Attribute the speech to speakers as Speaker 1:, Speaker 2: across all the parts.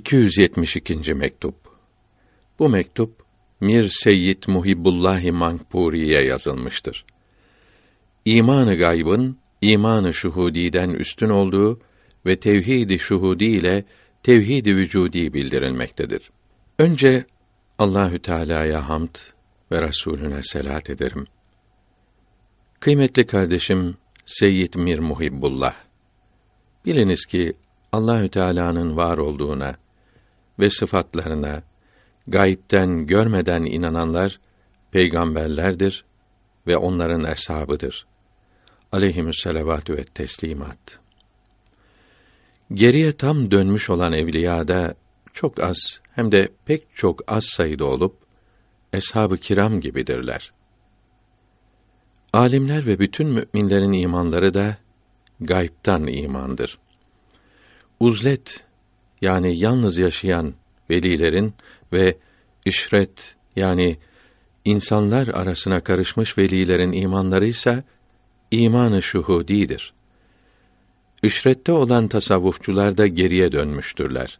Speaker 1: 272. mektup. Bu mektup Mir Seyyid Muhibbullah Mankpuri'ye yazılmıştır. İmanı gaybın imanı şuhudiden üstün olduğu ve tevhid-i şuhudi ile tevhid-i vücudi bildirilmektedir. Önce Allahü Teala'ya hamd ve Resulüne selat ederim. Kıymetli kardeşim Seyyid Mir Muhibbullah. Biliniz ki Allahü Teala'nın var olduğuna ve sıfatlarına gayipten görmeden inananlar peygamberlerdir ve onların eshabıdır. Aleyhimüsselavatü ve teslimat. Geriye tam dönmüş olan evliyada çok az hem de pek çok az sayıda olup eshab-ı kiram gibidirler. Alimler ve bütün müminlerin imanları da gaybtan imandır. Uzlet yani yalnız yaşayan velilerin ve işret yani insanlar arasına karışmış velilerin imanları ise imanı şuhudidir. İşrette olan tasavvufçular da geriye dönmüştürler.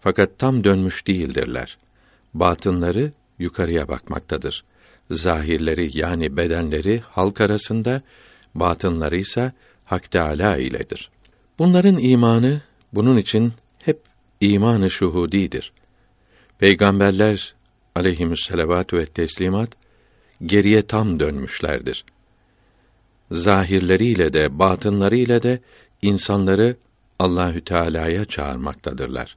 Speaker 1: Fakat tam dönmüş değildirler. Batınları yukarıya bakmaktadır. Zahirleri yani bedenleri halk arasında, batınları ise Hak Teâlâ iledir. Bunların imanı bunun için imanı şuhudidir. Peygamberler aleyhimüsselavatü ve teslimat geriye tam dönmüşlerdir. Zahirleriyle de batınlarıyla de insanları Allahü Teala'ya çağırmaktadırlar.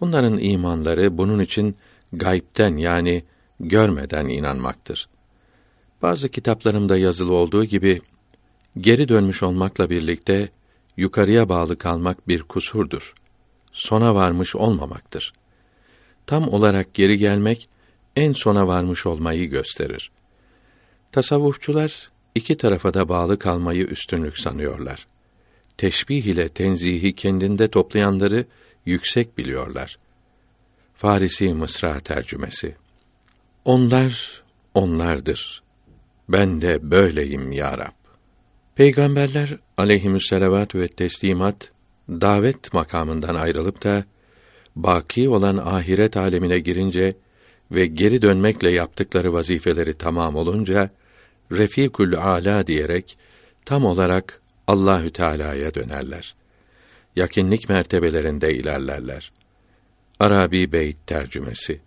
Speaker 1: Bunların imanları bunun için gaybten yani görmeden inanmaktır. Bazı kitaplarımda yazılı olduğu gibi geri dönmüş olmakla birlikte yukarıya bağlı kalmak bir kusurdur. Sona varmış olmamaktır. Tam olarak geri gelmek en sona varmış olmayı gösterir. Tasavvufçular iki tarafa da bağlı kalmayı üstünlük sanıyorlar. Teşbih ile tenzihi kendinde toplayanları yüksek biliyorlar. Farisi Mısra tercümesi. Onlar onlardır. Ben de böyleyim ya Rab. Peygamberler aleyhimüsselavatü ve teslimat davet makamından ayrılıp da baki olan ahiret alemine girince ve geri dönmekle yaptıkları vazifeleri tamam olunca Refikül Ala diyerek tam olarak Allahü Teala'ya dönerler. Yakinlik mertebelerinde ilerlerler. Arabi Beyt tercümesi.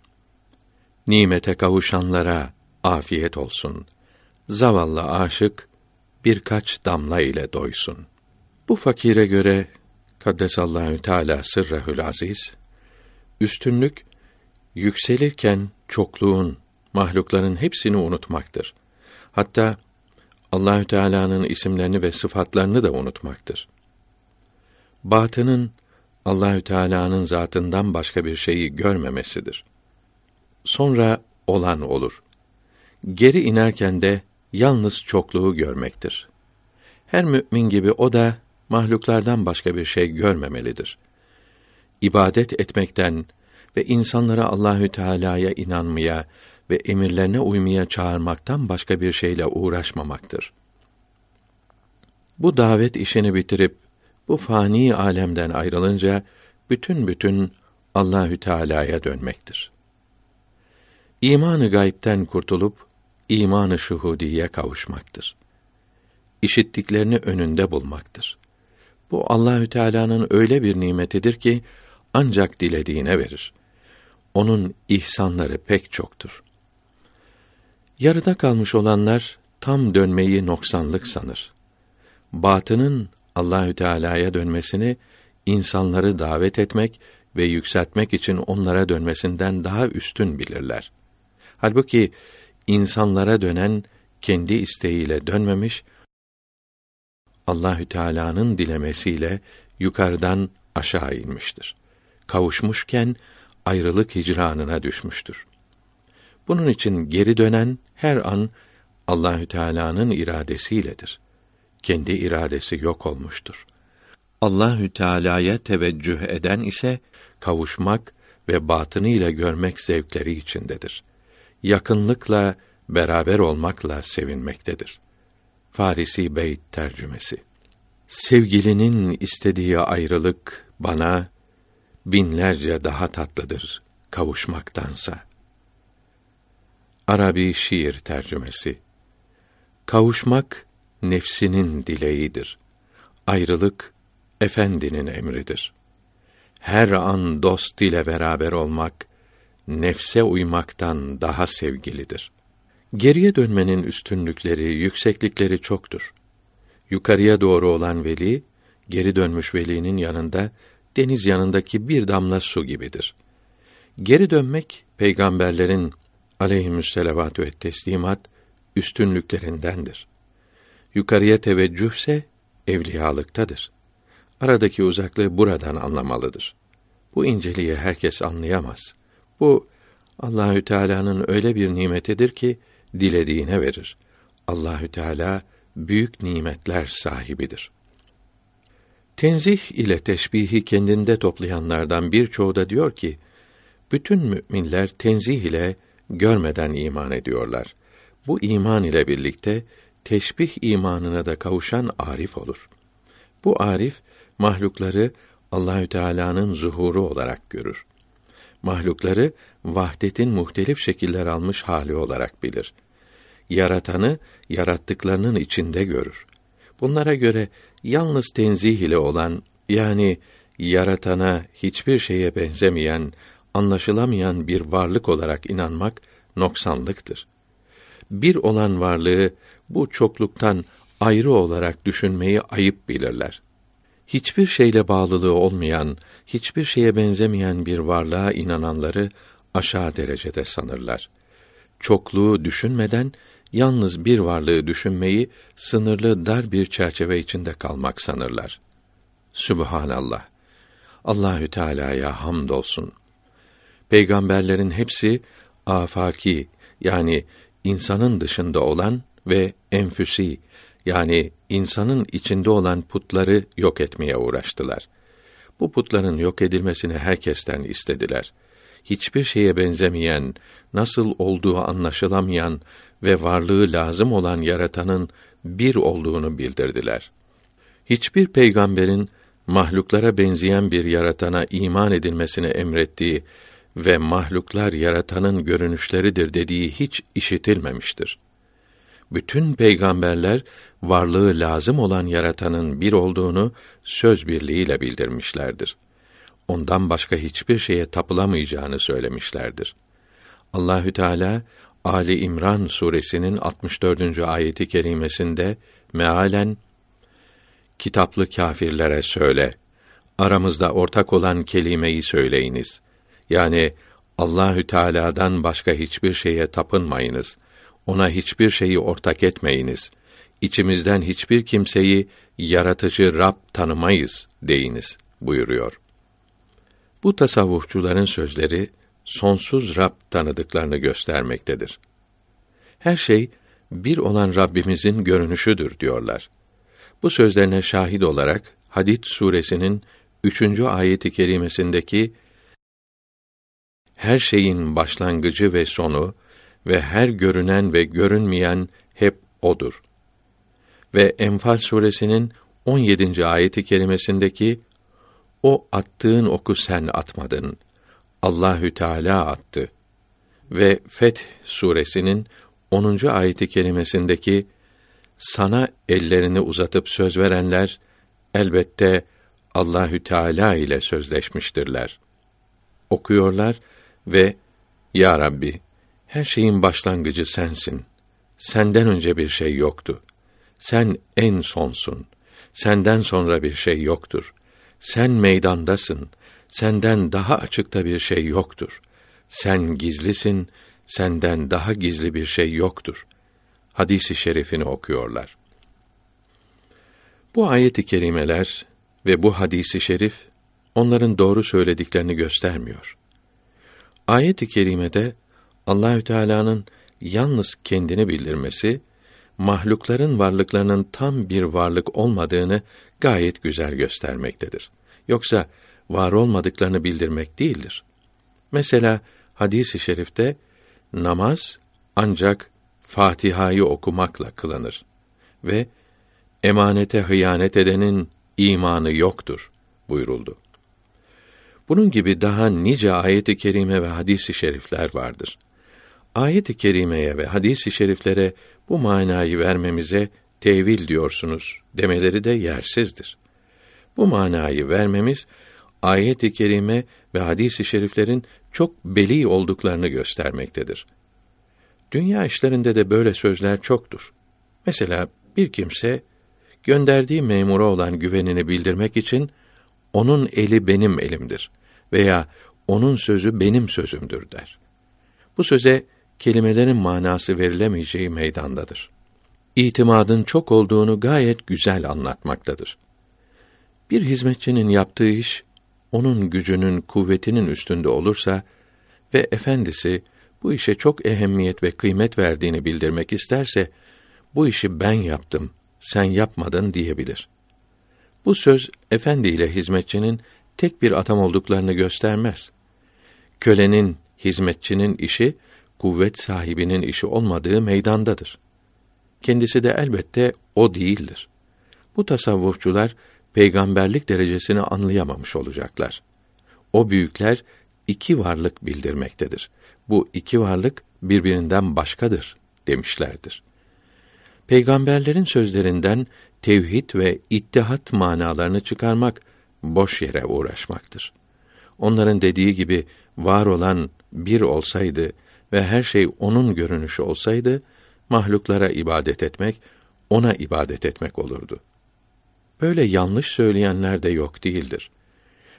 Speaker 1: Nimete kavuşanlara afiyet olsun. Zavallı aşık birkaç damla ile doysun. Bu fakire göre Kaddesallahu Teala sırrehül aziz üstünlük yükselirken çokluğun mahlukların hepsini unutmaktır. Hatta Allahü Teala'nın isimlerini ve sıfatlarını da unutmaktır. Batının Allahü Teala'nın zatından başka bir şeyi görmemesidir. Sonra olan olur. Geri inerken de yalnız çokluğu görmektir. Her mümin gibi o da mahluklardan başka bir şey görmemelidir. İbadet etmekten ve insanlara Allahü Teala'ya inanmaya ve emirlerine uymaya çağırmaktan başka bir şeyle uğraşmamaktır. Bu davet işini bitirip bu fani alemden ayrılınca bütün bütün Allahü Teala'ya dönmektir. İmanı gaybten kurtulup imanı şuhudiye kavuşmaktır. İşittiklerini önünde bulmaktır. Bu Allahü Teala'nın öyle bir nimetidir ki ancak dilediğine verir. Onun ihsanları pek çoktur. Yarıda kalmış olanlar tam dönmeyi noksanlık sanır. Batının Allahü Teala'ya dönmesini insanları davet etmek ve yükseltmek için onlara dönmesinden daha üstün bilirler. Halbuki insanlara dönen kendi isteğiyle dönmemiş, Allahü Teala'nın dilemesiyle yukarıdan aşağı inmiştir. Kavuşmuşken ayrılık hicranına düşmüştür. Bunun için geri dönen her an Allahü Teala'nın iradesiyledir. Kendi iradesi yok olmuştur. Allahü Teala'ya teveccüh eden ise kavuşmak ve batını ile görmek zevkleri içindedir. Yakınlıkla beraber olmakla sevinmektedir. Farisi Beyt tercümesi. Sevgilinin istediği ayrılık bana binlerce daha tatlıdır kavuşmaktansa. Arabi şiir tercümesi Kavuşmak nefsinin dileğidir. Ayrılık efendinin emridir. Her an dost ile beraber olmak nefse uymaktan daha sevgilidir. Geriye dönmenin üstünlükleri, yükseklikleri çoktur. Yukarıya doğru olan veli, geri dönmüş velinin yanında deniz yanındaki bir damla su gibidir. Geri dönmek peygamberlerin aleyhimüsselavatü ve teslimat üstünlüklerindendir. Yukarıya teveccühse evliyalıktadır. Aradaki uzaklığı buradan anlamalıdır. Bu inceliği herkes anlayamaz. Bu Allahü Teala'nın öyle bir nimetidir ki dilediğine verir. Allahü Teala büyük nimetler sahibidir. Tenzih ile teşbihi kendinde toplayanlardan birçoğu da diyor ki, bütün müminler tenzih ile görmeden iman ediyorlar. Bu iman ile birlikte teşbih imanına da kavuşan arif olur. Bu arif mahlukları Allahü Teala'nın zuhuru olarak görür. Mahlukları vahdetin muhtelif şekiller almış hali olarak bilir. Yaratanı yarattıklarının içinde görür. Bunlara göre yalnız tenzih ile olan yani yaratana hiçbir şeye benzemeyen, anlaşılamayan bir varlık olarak inanmak noksanlıktır. Bir olan varlığı bu çokluktan ayrı olarak düşünmeyi ayıp bilirler. Hiçbir şeyle bağlılığı olmayan, hiçbir şeye benzemeyen bir varlığa inananları aşağı derecede sanırlar. Çokluğu düşünmeden yalnız bir varlığı düşünmeyi sınırlı dar bir çerçeve içinde kalmak sanırlar. Sübhanallah. Allahü Teala'ya hamdolsun. Peygamberlerin hepsi afaki yani insanın dışında olan ve enfüsi yani insanın içinde olan putları yok etmeye uğraştılar. Bu putların yok edilmesini herkesten istediler. Hiçbir şeye benzemeyen, nasıl olduğu anlaşılamayan ve varlığı lazım olan yaratanın bir olduğunu bildirdiler. Hiçbir peygamberin mahluklara benzeyen bir yaratana iman edilmesini emrettiği ve mahluklar yaratanın görünüşleridir dediği hiç işitilmemiştir. Bütün peygamberler varlığı lazım olan yaratanın bir olduğunu söz birliğiyle bildirmişlerdir. Ondan başka hiçbir şeye tapılamayacağını söylemişlerdir. Allahü Teala Ali İmran suresinin 64. ayeti kerimesinde mealen kitaplı kâfirlere söyle aramızda ortak olan kelimeyi söyleyiniz. Yani Allahü Teala'dan başka hiçbir şeye tapınmayınız. Ona hiçbir şeyi ortak etmeyiniz. İçimizden hiçbir kimseyi yaratıcı Rab tanımayız deyiniz buyuruyor. Bu tasavvufçuların sözleri sonsuz Rab tanıdıklarını göstermektedir. Her şey bir olan Rabbimizin görünüşüdür diyorlar. Bu sözlerine şahit olarak Hadid suresinin üçüncü ayeti kerimesindeki her şeyin başlangıcı ve sonu ve her görünen ve görünmeyen hep odur. Ve Enfal suresinin 17. ayeti kerimesindeki o attığın oku sen atmadın. Allahü Teala attı. Ve Feth suresinin 10. ayeti kerimesindeki sana ellerini uzatıp söz verenler elbette Allahü Teala ile sözleşmiştirler. Okuyorlar ve Ya Rabbi her şeyin başlangıcı sensin. Senden önce bir şey yoktu. Sen en sonsun. Senden sonra bir şey yoktur. Sen meydandasın. Senden daha açıkta bir şey yoktur. Sen gizlisin. Senden daha gizli bir şey yoktur. Hadisi şerifini okuyorlar. Bu ayet-i kerimeler ve bu hadisi şerif onların doğru söylediklerini göstermiyor. Ayet-i kerimede Allahü Teala'nın yalnız kendini bildirmesi, mahlukların varlıklarının tam bir varlık olmadığını gayet güzel göstermektedir. Yoksa var olmadıklarını bildirmek değildir. Mesela hadis-i şerifte namaz ancak Fatiha'yı okumakla kılınır ve emanete hıyanet edenin imanı yoktur buyuruldu. Bunun gibi daha nice ayet-i kerime ve hadis-i şerifler vardır. Ayet-i kerimeye ve hadis-i şeriflere bu manayı vermemize tevil diyorsunuz demeleri de yersizdir. Bu manayı vermemiz ayet-i kerime ve hadis-i şeriflerin çok beli olduklarını göstermektedir. Dünya işlerinde de böyle sözler çoktur. Mesela bir kimse gönderdiği memura olan güvenini bildirmek için onun eli benim elimdir veya onun sözü benim sözümdür der. Bu söze kelimelerin manası verilemeyeceği meydandadır. İtimadın çok olduğunu gayet güzel anlatmaktadır. Bir hizmetçinin yaptığı iş onun gücünün, kuvvetinin üstünde olursa ve efendisi bu işe çok ehemmiyet ve kıymet verdiğini bildirmek isterse bu işi ben yaptım, sen yapmadın diyebilir. Bu söz efendi ile hizmetçinin tek bir adam olduklarını göstermez. Kölenin, hizmetçinin işi kuvvet sahibinin işi olmadığı meydandadır. Kendisi de elbette o değildir. Bu tasavvufçular peygamberlik derecesini anlayamamış olacaklar. O büyükler iki varlık bildirmektedir. Bu iki varlık birbirinden başkadır demişlerdir. Peygamberlerin sözlerinden tevhid ve ittihat manalarını çıkarmak boş yere uğraşmaktır. Onların dediği gibi var olan bir olsaydı ve her şey onun görünüşü olsaydı mahluklara ibadet etmek ona ibadet etmek olurdu. Böyle yanlış söyleyenler de yok değildir.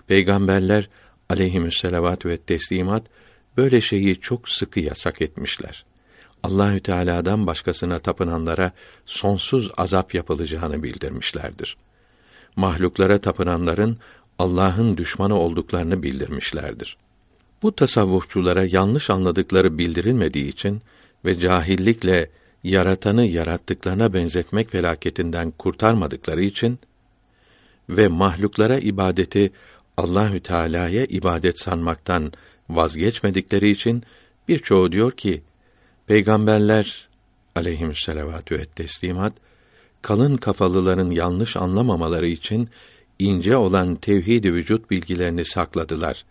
Speaker 1: Peygamberler aleyhisselat ve teslimat böyle şeyi çok sıkı yasak etmişler. Allahü Teala'dan başkasına tapınanlara sonsuz azap yapılacağını bildirmişlerdir. Mahluklara tapınanların Allah'ın düşmanı olduklarını bildirmişlerdir. Bu tasavvufçulara yanlış anladıkları bildirilmediği için ve cahillikle yaratanı yarattıklarına benzetmek felaketinden kurtarmadıkları için ve mahluklara ibadeti Allahü Teala'ya ibadet sanmaktan vazgeçmedikleri için birçoğu diyor ki peygamberler aleyhisselatü ve teslimat kalın kafalıların yanlış anlamamaları için ince olan tevhid-i vücut bilgilerini sakladılar.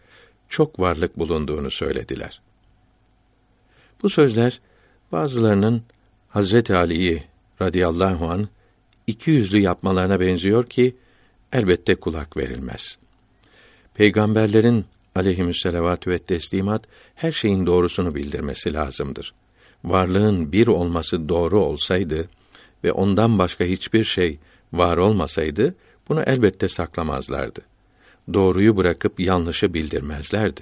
Speaker 1: Çok varlık bulunduğunu söylediler. Bu sözler bazılarının Hazreti Ali'yi radıyallahu an iki yüzlü yapmalarına benziyor ki elbette kulak verilmez. Peygamberlerin aleyhisselatü ve teslimat her şeyin doğrusunu bildirmesi lazımdır. Varlığın bir olması doğru olsaydı ve ondan başka hiçbir şey var olmasaydı bunu elbette saklamazlardı. Doğruyu bırakıp yanlışı bildirmezlerdi.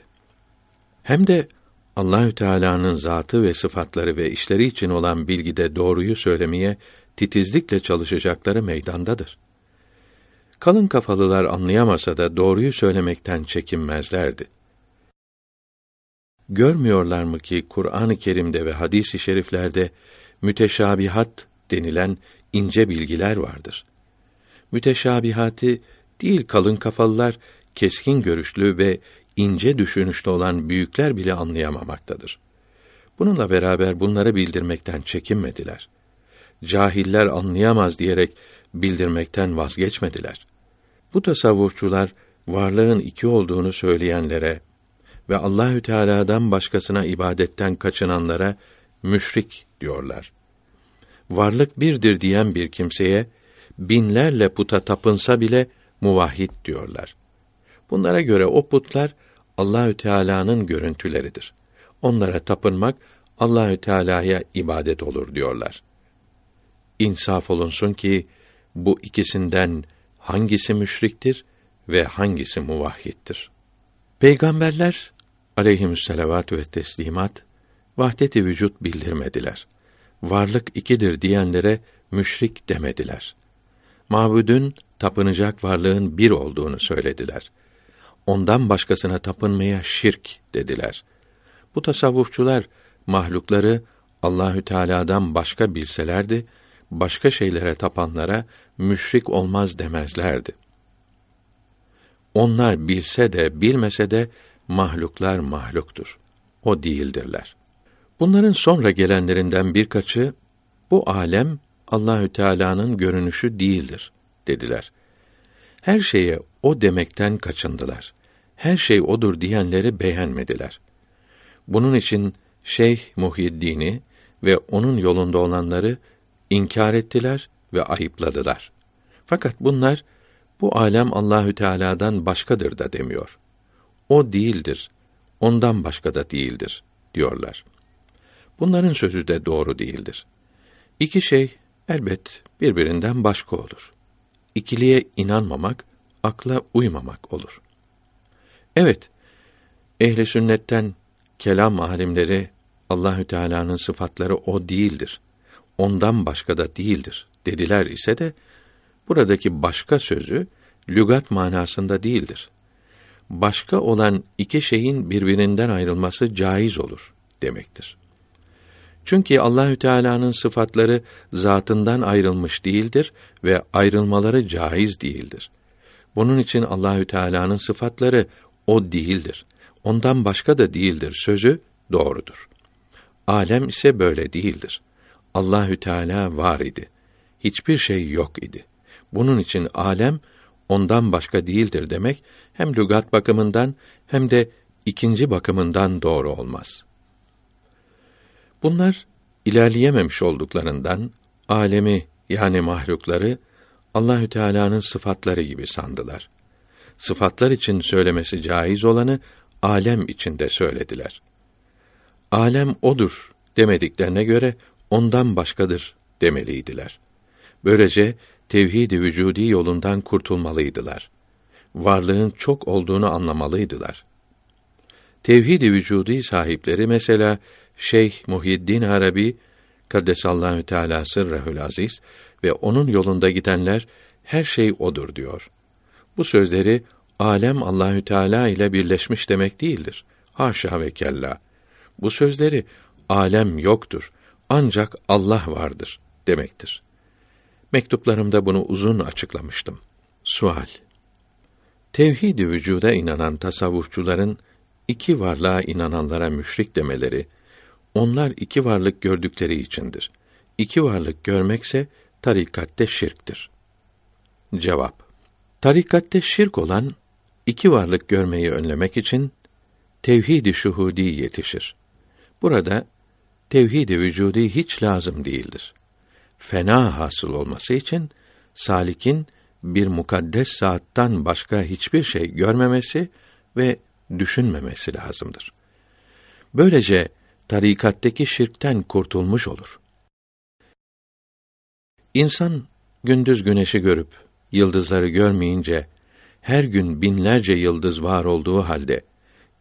Speaker 1: Hem de Allahü Teala'nın zatı ve sıfatları ve işleri için olan bilgide doğruyu söylemeye titizlikle çalışacakları meydandadır. Kalın kafalılar anlayamasa da doğruyu söylemekten çekinmezlerdi. Görmüyorlar mı ki Kur'an-ı Kerim'de ve hadis-i şeriflerde müteşabihat denilen ince bilgiler vardır. Müteşabihati değil kalın kafalılar keskin görüşlü ve ince düşünüşlü olan büyükler bile anlayamamaktadır. Bununla beraber bunları bildirmekten çekinmediler. Cahiller anlayamaz diyerek bildirmekten vazgeçmediler. Bu tasavvufçular varlığın iki olduğunu söyleyenlere ve Allahü Teala'dan başkasına ibadetten kaçınanlara müşrik diyorlar. Varlık birdir diyen bir kimseye binlerle puta tapınsa bile muvahhid diyorlar. Bunlara göre o putlar Allahü Teala'nın görüntüleridir. Onlara tapınmak Allahü Teala'ya ibadet olur diyorlar. İnsaf olunsun ki bu ikisinden hangisi müşriktir ve hangisi muvahhiddir? Peygamberler aleyhisselat ve teslimat vahdet-i vücut bildirmediler. Varlık ikidir diyenlere müşrik demediler. Mabudun tapınacak varlığın bir olduğunu söylediler ondan başkasına tapınmaya şirk dediler. Bu tasavvufçular mahlukları Allahü Teala'dan başka bilselerdi, başka şeylere tapanlara müşrik olmaz demezlerdi. Onlar bilse de bilmese de mahluklar mahluktur. O değildirler. Bunların sonra gelenlerinden birkaçı bu alem Allahü Teala'nın görünüşü değildir dediler. Her şeye o demekten kaçındılar her şey odur diyenleri beğenmediler. Bunun için Şeyh Muhyiddin'i ve onun yolunda olanları inkar ettiler ve ayıpladılar. Fakat bunlar bu alem Allahü Teala'dan başkadır da demiyor. O değildir. Ondan başka da değildir diyorlar. Bunların sözü de doğru değildir. İki şey elbet birbirinden başka olur. İkiliye inanmamak, akla uymamak olur. Evet, ehli sünnetten kelam alimleri Allahü Teala'nın sıfatları o değildir. Ondan başka da değildir dediler ise de buradaki başka sözü lügat manasında değildir. Başka olan iki şeyin birbirinden ayrılması caiz olur demektir. Çünkü Allahü Teala'nın sıfatları zatından ayrılmış değildir ve ayrılmaları caiz değildir. Bunun için Allahü Teala'nın sıfatları o değildir. Ondan başka da değildir sözü doğrudur. Alem ise böyle değildir. Allahü Teala var idi. Hiçbir şey yok idi. Bunun için alem ondan başka değildir demek hem lügat bakımından hem de ikinci bakımından doğru olmaz. Bunlar ilerleyememiş olduklarından alemi yani mahlukları Allahü Teala'nın sıfatları gibi sandılar. Sıfatlar için söylemesi caiz olanı alem içinde söylediler. Alem odur demediklerine göre ondan başkadır demeliydiler. Böylece tevhid-i vücudi yolundan kurtulmalıydılar. Varlığın çok olduğunu anlamalıydılar. Tevhid-i vücudi sahipleri mesela Şeyh Muhyiddin Arabi Kaddesallahu Teala sırrehül aziz ve onun yolunda gidenler her şey odur diyor. Bu sözleri alem Allahü Teala ile birleşmiş demek değildir. Haşa ve kella. Bu sözleri alem yoktur. Ancak Allah vardır demektir. Mektuplarımda bunu uzun açıklamıştım. Sual Tevhid-i vücuda inanan tasavvufçuların iki varlığa inananlara müşrik demeleri, onlar iki varlık gördükleri içindir. İki varlık görmekse tarikatte şirktir. Cevap Tarikatte şirk olan iki varlık görmeyi önlemek için tevhid-i şuhudi yetişir. Burada tevhid-i vücudi hiç lazım değildir. Fena hasıl olması için salikin bir mukaddes saattan başka hiçbir şey görmemesi ve düşünmemesi lazımdır. Böylece tarikatteki şirkten kurtulmuş olur. İnsan gündüz güneşi görüp yıldızları görmeyince her gün binlerce yıldız var olduğu halde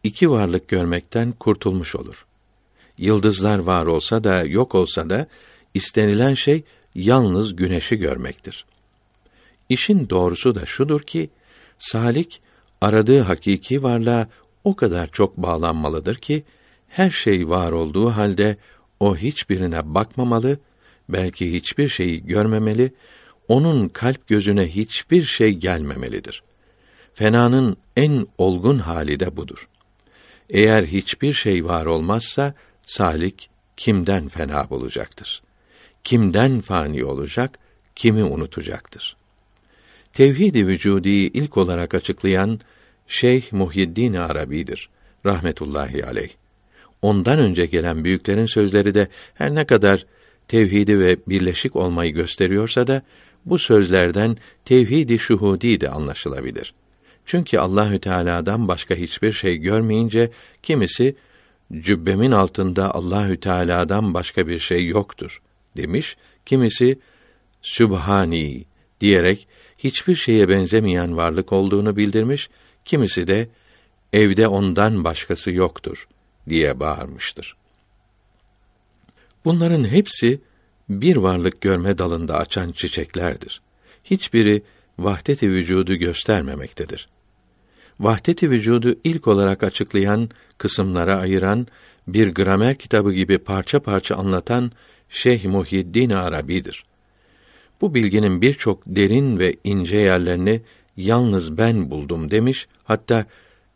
Speaker 1: iki varlık görmekten kurtulmuş olur. Yıldızlar var olsa da yok olsa da istenilen şey yalnız güneşi görmektir. İşin doğrusu da şudur ki salik aradığı hakiki varlığa o kadar çok bağlanmalıdır ki her şey var olduğu halde o hiçbirine bakmamalı, belki hiçbir şeyi görmemeli, onun kalp gözüne hiçbir şey gelmemelidir. Fenanın en olgun hali de budur. Eğer hiçbir şey var olmazsa salik kimden fena bulacaktır? Kimden fani olacak, kimi unutacaktır? Tevhid-i vücudi ilk olarak açıklayan Şeyh Muhyiddin Arabi'dir rahmetullahi aleyh. Ondan önce gelen büyüklerin sözleri de her ne kadar tevhidi ve birleşik olmayı gösteriyorsa da bu sözlerden tevhidi şuhudi de anlaşılabilir. Çünkü Allahü Teala'dan başka hiçbir şey görmeyince kimisi cübbemin altında Allahü Teala'dan başka bir şey yoktur demiş. Kimisi Sübhani diyerek hiçbir şeye benzemeyen varlık olduğunu bildirmiş. Kimisi de evde ondan başkası yoktur diye bağırmıştır. Bunların hepsi bir varlık görme dalında açan çiçeklerdir. Hiçbiri vahdet-i vücudu göstermemektedir. Vahdet-i vücudu ilk olarak açıklayan, kısımlara ayıran, bir gramer kitabı gibi parça parça anlatan Şeyh Muhyiddin Arabi'dir. Bu bilginin birçok derin ve ince yerlerini yalnız ben buldum demiş. Hatta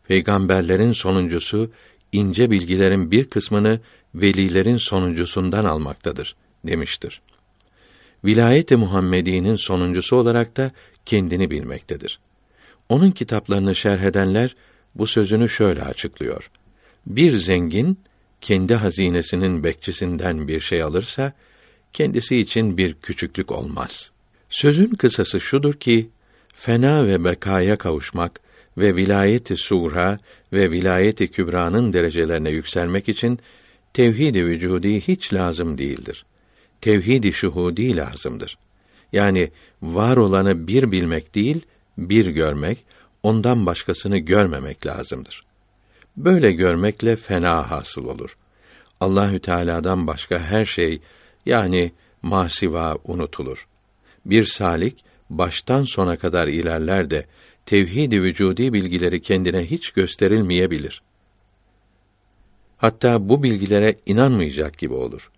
Speaker 1: peygamberlerin sonuncusu ince bilgilerin bir kısmını velilerin sonuncusundan almaktadır demiştir. Vilayet-i Muhammedi'nin sonuncusu olarak da kendini bilmektedir. Onun kitaplarını şerh edenler bu sözünü şöyle açıklıyor. Bir zengin kendi hazinesinin bekçisinden bir şey alırsa kendisi için bir küçüklük olmaz. Sözün kısası şudur ki fena ve bekaya kavuşmak ve vilayeti suğra ve vilayeti kübra'nın derecelerine yükselmek için tevhid-i vücudi hiç lazım değildir. Tevhid-i şuhudi lazımdır. Yani var olanı bir bilmek değil, bir görmek, ondan başkasını görmemek lazımdır. Böyle görmekle fena hasıl olur. Allahü Teala'dan başka her şey yani masiva unutulur. Bir salik baştan sona kadar ilerler de tevhid-i vücudi bilgileri kendine hiç gösterilmeyebilir. Hatta bu bilgilere inanmayacak gibi olur.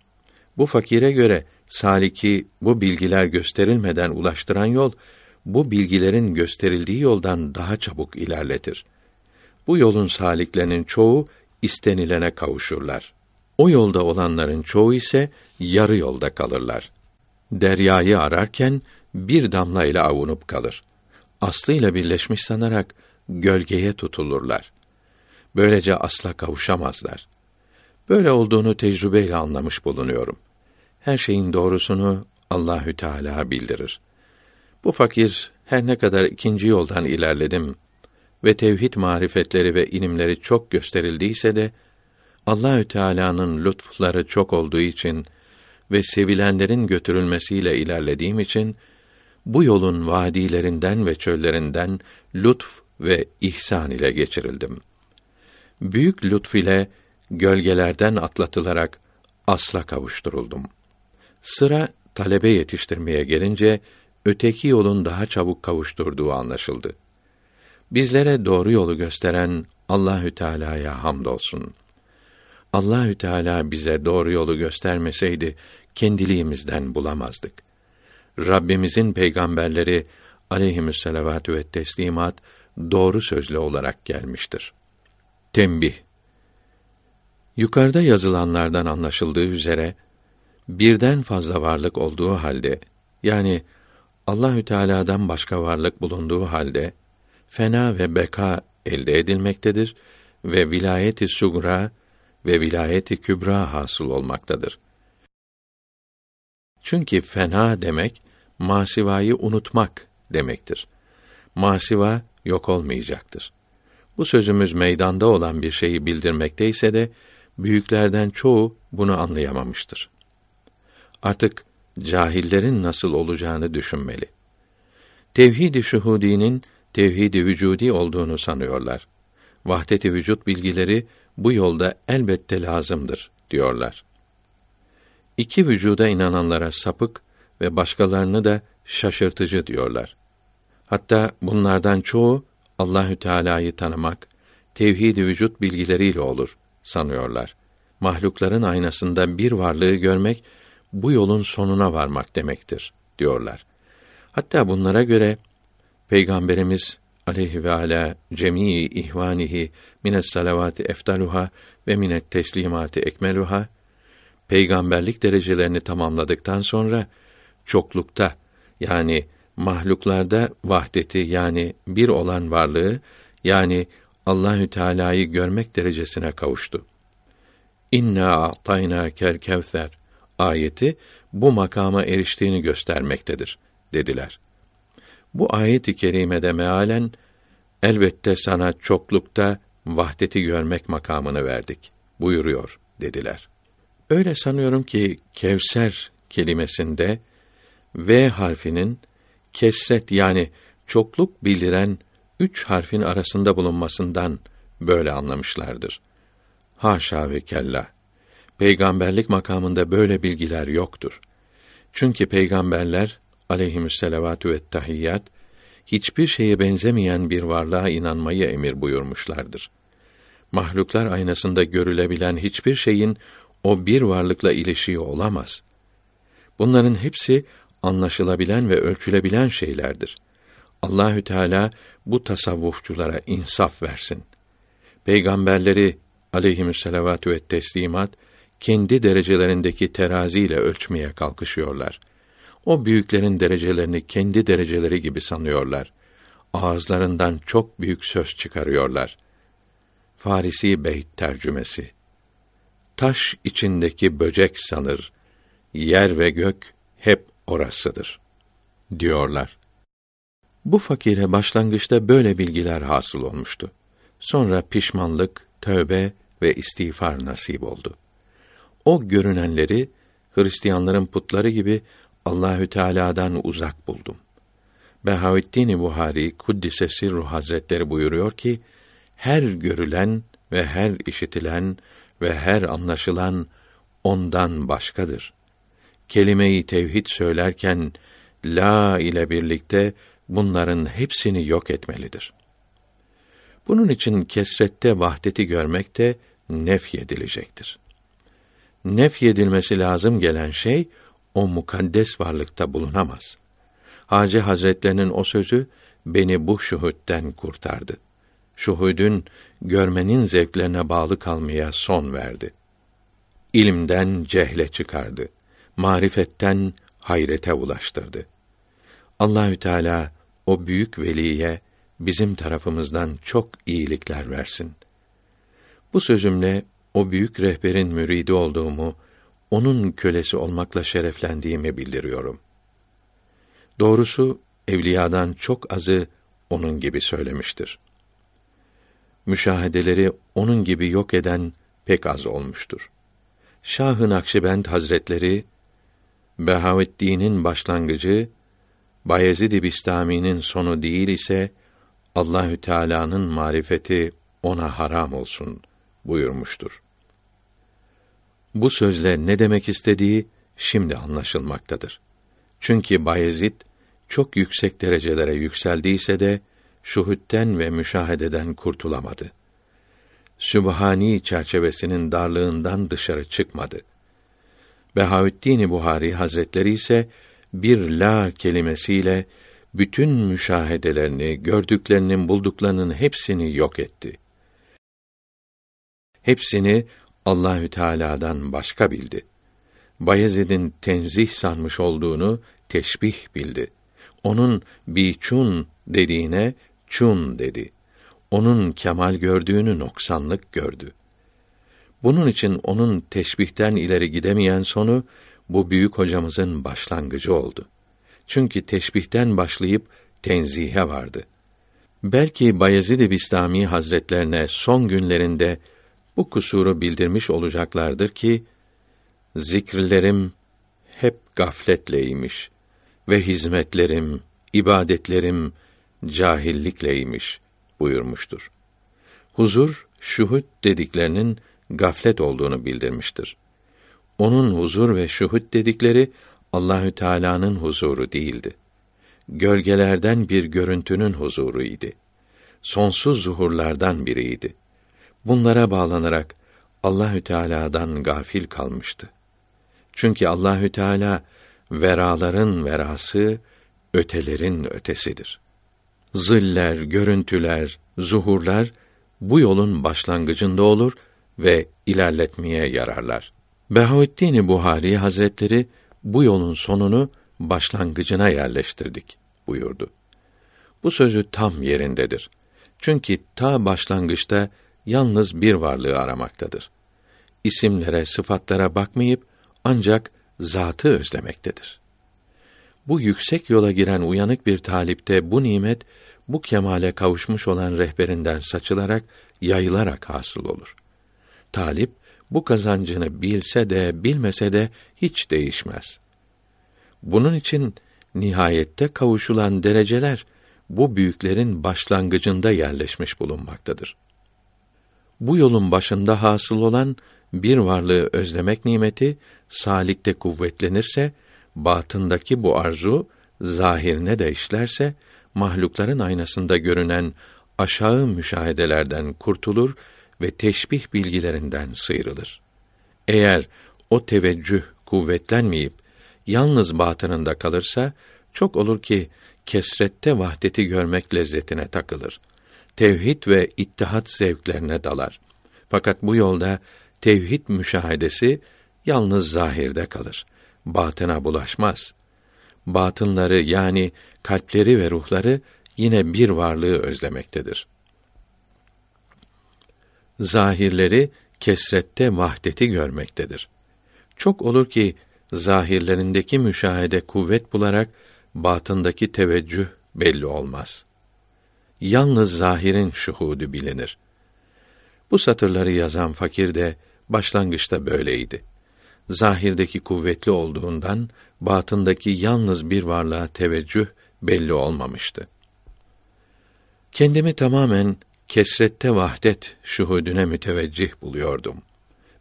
Speaker 1: Bu fakire göre saliki bu bilgiler gösterilmeden ulaştıran yol bu bilgilerin gösterildiği yoldan daha çabuk ilerletir. Bu yolun saliklerinin çoğu istenilene kavuşurlar. O yolda olanların çoğu ise yarı yolda kalırlar. Deryayı ararken bir damla ile avunup kalır. Aslıyla birleşmiş sanarak gölgeye tutulurlar. Böylece asla kavuşamazlar. Böyle olduğunu tecrübeyle anlamış bulunuyorum. Her şeyin doğrusunu Allahü Teala bildirir. Bu fakir her ne kadar ikinci yoldan ilerledim ve tevhid marifetleri ve ilimleri çok gösterildiyse de Allahü Teala'nın lütufları çok olduğu için ve sevilenlerin götürülmesiyle ilerlediğim için bu yolun vadilerinden ve çöllerinden lütf ve ihsan ile geçirildim. Büyük lütf ile gölgelerden atlatılarak asla kavuşturuldum. Sıra talebe yetiştirmeye gelince öteki yolun daha çabuk kavuşturduğu anlaşıldı. Bizlere doğru yolu gösteren Allahü Teala'ya hamdolsun. Allahü Teala bize doğru yolu göstermeseydi kendiliğimizden bulamazdık. Rabbimizin peygamberleri aleyhissalatu ve teslimat doğru sözlü olarak gelmiştir. Tembih Yukarıda yazılanlardan anlaşıldığı üzere birden fazla varlık olduğu halde yani Allahü Teala'dan başka varlık bulunduğu halde fena ve beka elde edilmektedir ve vilayeti sugra ve vilayeti kübra hasıl olmaktadır. Çünkü fena demek masivayı unutmak demektir. Masiva yok olmayacaktır. Bu sözümüz meydanda olan bir şeyi bildirmekte ise de büyüklerden çoğu bunu anlayamamıştır. Artık cahillerin nasıl olacağını düşünmeli. Tevhid-i şuhudinin tevhid-i vücudi olduğunu sanıyorlar. Vahdet-i vücut bilgileri bu yolda elbette lazımdır diyorlar. İki vücuda inananlara sapık ve başkalarını da şaşırtıcı diyorlar. Hatta bunlardan çoğu Allahü Teala'yı tanımak, tevhid-i vücut bilgileriyle olur sanıyorlar. Mahlukların aynasında bir varlığı görmek bu yolun sonuna varmak demektir diyorlar. Hatta bunlara göre Peygamberimiz aleyhi ve ala cemii ihvanihi mines salavati eftaluha ve minet teslimati ekmeluha peygamberlik derecelerini tamamladıktan sonra çoklukta yani mahluklarda vahdeti yani bir olan varlığı yani Allahü Teala'yı görmek derecesine kavuştu. İnna a'tayna kel kevser ayeti bu makama eriştiğini göstermektedir dediler. Bu ayet-i kerimede mealen elbette sana çoklukta vahdeti görmek makamını verdik buyuruyor dediler. Öyle sanıyorum ki Kevser kelimesinde V harfinin kesret yani çokluk bildiren üç harfin arasında bulunmasından böyle anlamışlardır. Haşa ve kella. Peygamberlik makamında böyle bilgiler yoktur. Çünkü peygamberler aleyhisselatü ve tahiyyat hiçbir şeye benzemeyen bir varlığa inanmayı emir buyurmuşlardır. Mahluklar aynasında görülebilen hiçbir şeyin o bir varlıkla ilişiği olamaz. Bunların hepsi anlaşılabilen ve ölçülebilen şeylerdir. Allahü Teala bu tasavvufçulara insaf versin. Peygamberleri aleyhisselatü ve teslimat kendi derecelerindeki teraziyle ölçmeye kalkışıyorlar. O büyüklerin derecelerini kendi dereceleri gibi sanıyorlar. Ağızlarından çok büyük söz çıkarıyorlar. Farisi Beyt tercümesi. Taş içindeki böcek sanır, yer ve gök hep orasıdır diyorlar. Bu fakire başlangıçta böyle bilgiler hasıl olmuştu. Sonra pişmanlık, tövbe ve istiğfar nasip oldu. O görünenleri Hristiyanların putları gibi Allahü Teala'dan uzak buldum. Behaüddin Buhari Kuddise Sirru Hazretleri buyuruyor ki her görülen ve her işitilen ve her anlaşılan ondan başkadır. Kelime-i tevhid söylerken la ile birlikte bunların hepsini yok etmelidir. Bunun için kesrette vahdeti görmek de nefyedilecektir. Nefyedilmesi lazım gelen şey o mukaddes varlıkta bulunamaz. Hacı Hazretlerinin o sözü beni bu şuhudden kurtardı. Şuhudün görmenin zevklerine bağlı kalmaya son verdi. İlimden cehle çıkardı. Marifetten hayrete ulaştırdı. Allahü Teala o büyük veliye bizim tarafımızdan çok iyilikler versin. Bu sözümle o büyük rehberin müridi olduğumu, onun kölesi olmakla şereflendiğimi bildiriyorum. Doğrusu evliyadan çok azı onun gibi söylemiştir. Müşahedeleri onun gibi yok eden pek az olmuştur. Şah-ı Hazretleri Behaveddin'in başlangıcı Bayezid-i Bistami'nin sonu değil ise Allahü Teala'nın marifeti ona haram olsun buyurmuştur. Bu sözle ne demek istediği şimdi anlaşılmaktadır. Çünkü Bayezid çok yüksek derecelere yükseldiyse de şuhütten ve müşahededen kurtulamadı. Sübhani çerçevesinin darlığından dışarı çıkmadı. Behaüddin Buhari Hazretleri ise bir la kelimesiyle bütün müşahedelerini, gördüklerinin, bulduklarının hepsini yok etti. Hepsini Allahü Teala'dan başka bildi. Bayezid'in tenzih sanmış olduğunu teşbih bildi. Onun biçun dediğine çun dedi. Onun kemal gördüğünü noksanlık gördü. Bunun için onun teşbihten ileri gidemeyen sonu bu büyük hocamızın başlangıcı oldu. Çünkü teşbihten başlayıp tenzihe vardı. Belki Bayezid-i Bistami Hazretlerine son günlerinde bu kusuru bildirmiş olacaklardır ki zikirlerim hep gafletleymiş ve hizmetlerim, ibadetlerim cahillikleymiş buyurmuştur. Huzur, şuhud dediklerinin gaflet olduğunu bildirmiştir. Onun huzur ve şuhud dedikleri Allahü Teala'nın huzuru değildi. Gölgelerden bir görüntünün huzuru idi. Sonsuz zuhurlardan biriydi. Bunlara bağlanarak Allahü Teala'dan gafil kalmıştı. Çünkü Allahü Teala veraların verası, ötelerin ötesidir. Ziller, görüntüler, zuhurlar bu yolun başlangıcında olur ve ilerletmeye yararlar. Behaüddin Buhari Hazretleri bu yolun sonunu başlangıcına yerleştirdik buyurdu. Bu sözü tam yerindedir. Çünkü ta başlangıçta yalnız bir varlığı aramaktadır. İsimlere, sıfatlara bakmayıp ancak zatı özlemektedir. Bu yüksek yola giren uyanık bir talipte bu nimet bu kemale kavuşmuş olan rehberinden saçılarak, yayılarak hasıl olur. Talip bu kazancını bilse de bilmese de hiç değişmez. Bunun için nihayette kavuşulan dereceler bu büyüklerin başlangıcında yerleşmiş bulunmaktadır. Bu yolun başında hasıl olan bir varlığı özlemek nimeti salikte kuvvetlenirse, batındaki bu arzu zahirine de işlerse, mahlukların aynasında görünen aşağı müşahedelerden kurtulur ve teşbih bilgilerinden sıyrılır. Eğer o teveccüh kuvvetlenmeyip yalnız batınında kalırsa çok olur ki kesrette vahdeti görmek lezzetine takılır. Tevhid ve ittihat zevklerine dalar. Fakat bu yolda tevhid müşahedesi yalnız zahirde kalır. Batına bulaşmaz. Batınları yani kalpleri ve ruhları yine bir varlığı özlemektedir. zahirleri kesrette vahdeti görmektedir. Çok olur ki zahirlerindeki müşahede kuvvet bularak batındaki teveccüh belli olmaz. Yalnız zahirin şuhudu bilinir. Bu satırları yazan fakir de başlangıçta böyleydi. Zahirdeki kuvvetli olduğundan batındaki yalnız bir varlığa teveccüh belli olmamıştı. Kendimi tamamen kesrette vahdet şuhudüne müteveccih buluyordum.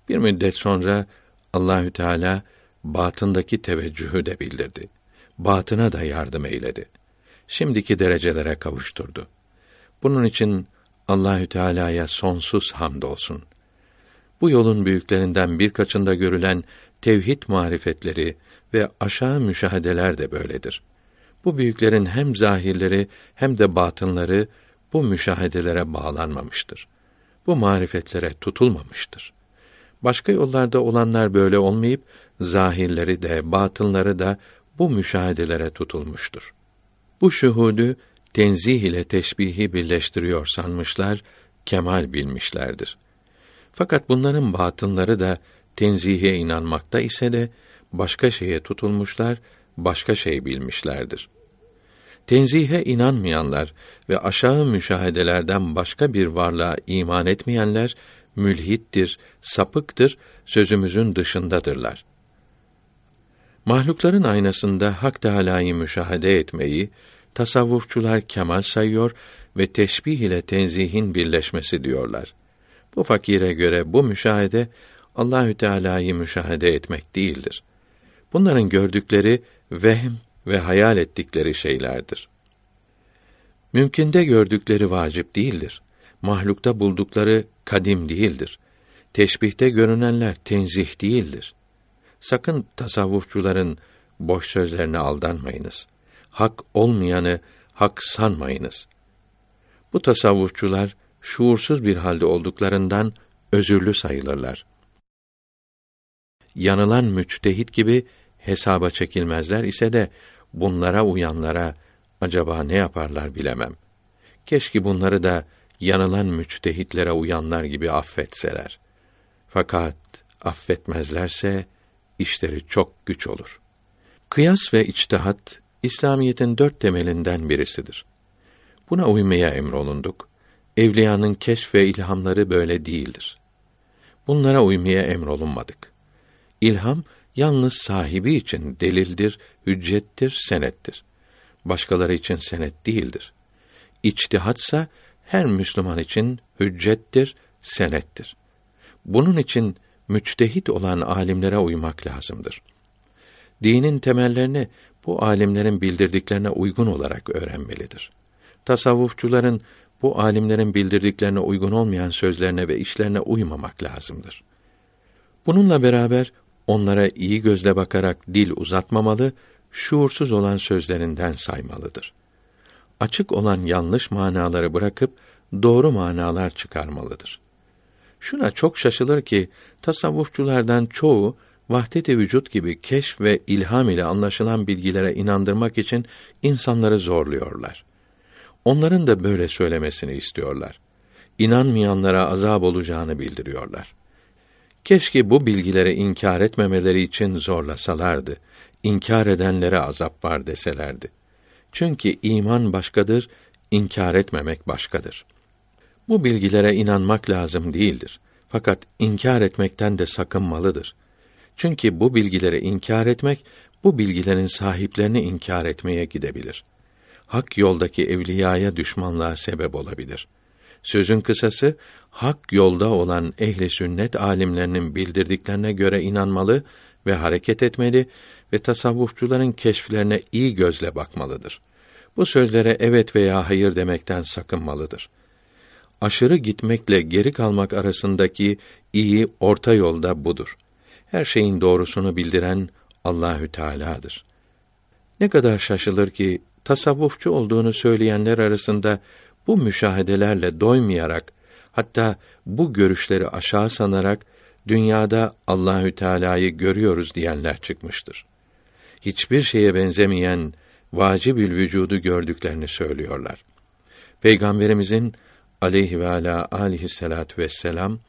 Speaker 1: Bir müddet sonra Allahü Teala batındaki teveccühü de bildirdi. Batına da yardım eyledi. Şimdiki derecelere kavuşturdu. Bunun için Allahü Teala'ya sonsuz hamdolsun. Bu yolun büyüklerinden birkaçında görülen tevhid marifetleri ve aşağı müşahedeler de böyledir. Bu büyüklerin hem zahirleri hem de batınları bu müşahedelere bağlanmamıştır. Bu marifetlere tutulmamıştır. Başka yollarda olanlar böyle olmayıp zahirleri de batınları da bu müşahedelere tutulmuştur. Bu şuhudu tenzih ile teşbihi birleştiriyor sanmışlar, kemal bilmişlerdir. Fakat bunların batınları da tenzihe inanmakta ise de başka şeye tutulmuşlar, başka şey bilmişlerdir. Tenzihe inanmayanlar ve aşağı müşahedelerden başka bir varlığa iman etmeyenler mülhittir, sapıktır, sözümüzün dışındadırlar. Mahlukların aynasında Hak Teâlâ'yı müşahede etmeyi tasavvufçular kemal sayıyor ve teşbih ile tenzihin birleşmesi diyorlar. Bu fakire göre bu müşahede Allahü Teala'yı müşahede etmek değildir. Bunların gördükleri vehm ve hayal ettikleri şeylerdir. Mümkünde gördükleri vacip değildir. Mahlukta buldukları kadim değildir. Teşbihte görünenler tenzih değildir. Sakın tasavvufçuların boş sözlerine aldanmayınız. Hak olmayanı hak sanmayınız. Bu tasavvufçular şuursuz bir halde olduklarından özürlü sayılırlar. Yanılan müçtehit gibi hesaba çekilmezler ise de bunlara uyanlara acaba ne yaparlar bilemem. Keşke bunları da yanılan müçtehitlere uyanlar gibi affetseler. Fakat affetmezlerse işleri çok güç olur. Kıyas ve içtihat İslamiyetin dört temelinden birisidir. Buna uymaya emrolunduk. Evliyanın keşf ve ilhamları böyle değildir. Bunlara uymaya emrolunmadık. İlham yalnız sahibi için delildir, hüccettir, senettir. Başkaları için senet değildir. İçtihatsa her Müslüman için hüccettir, senettir. Bunun için müçtehit olan alimlere uymak lazımdır. Dinin temellerini bu alimlerin bildirdiklerine uygun olarak öğrenmelidir. Tasavvufçuların bu alimlerin bildirdiklerine uygun olmayan sözlerine ve işlerine uymamak lazımdır. Bununla beraber onlara iyi gözle bakarak dil uzatmamalı, şuursuz olan sözlerinden saymalıdır. Açık olan yanlış manaları bırakıp doğru manalar çıkarmalıdır. Şuna çok şaşılır ki tasavvufçulardan çoğu vahdet-i vücut gibi keşf ve ilham ile anlaşılan bilgilere inandırmak için insanları zorluyorlar. Onların da böyle söylemesini istiyorlar. İnanmayanlara azap olacağını bildiriyorlar. Keşke bu bilgilere inkar etmemeleri için zorlasalardı. İnkar edenlere azap var deselerdi. Çünkü iman başkadır, inkar etmemek başkadır. Bu bilgilere inanmak lazım değildir. Fakat inkar etmekten de sakınmalıdır. Çünkü bu bilgileri inkar etmek, bu bilgilerin sahiplerini inkar etmeye gidebilir. Hak yoldaki evliyaya düşmanlığa sebep olabilir. Sözün kısası, hak yolda olan ehli sünnet alimlerinin bildirdiklerine göre inanmalı ve hareket etmeli ve tasavvufçuların keşflerine iyi gözle bakmalıdır. Bu sözlere evet veya hayır demekten sakınmalıdır. Aşırı gitmekle geri kalmak arasındaki iyi orta yolda budur. Her şeyin doğrusunu bildiren Allahü Teala'dır. Ne kadar şaşılır ki tasavvufçu olduğunu söyleyenler arasında bu müşahedelerle doymayarak hatta bu görüşleri aşağı sanarak dünyada Allahü Teala'yı görüyoruz diyenler çıkmıştır. Hiçbir şeye benzemeyen vacibül vücudu gördüklerini söylüyorlar. Peygamberimizin aleyhi ve ala aleyhissalatu vesselam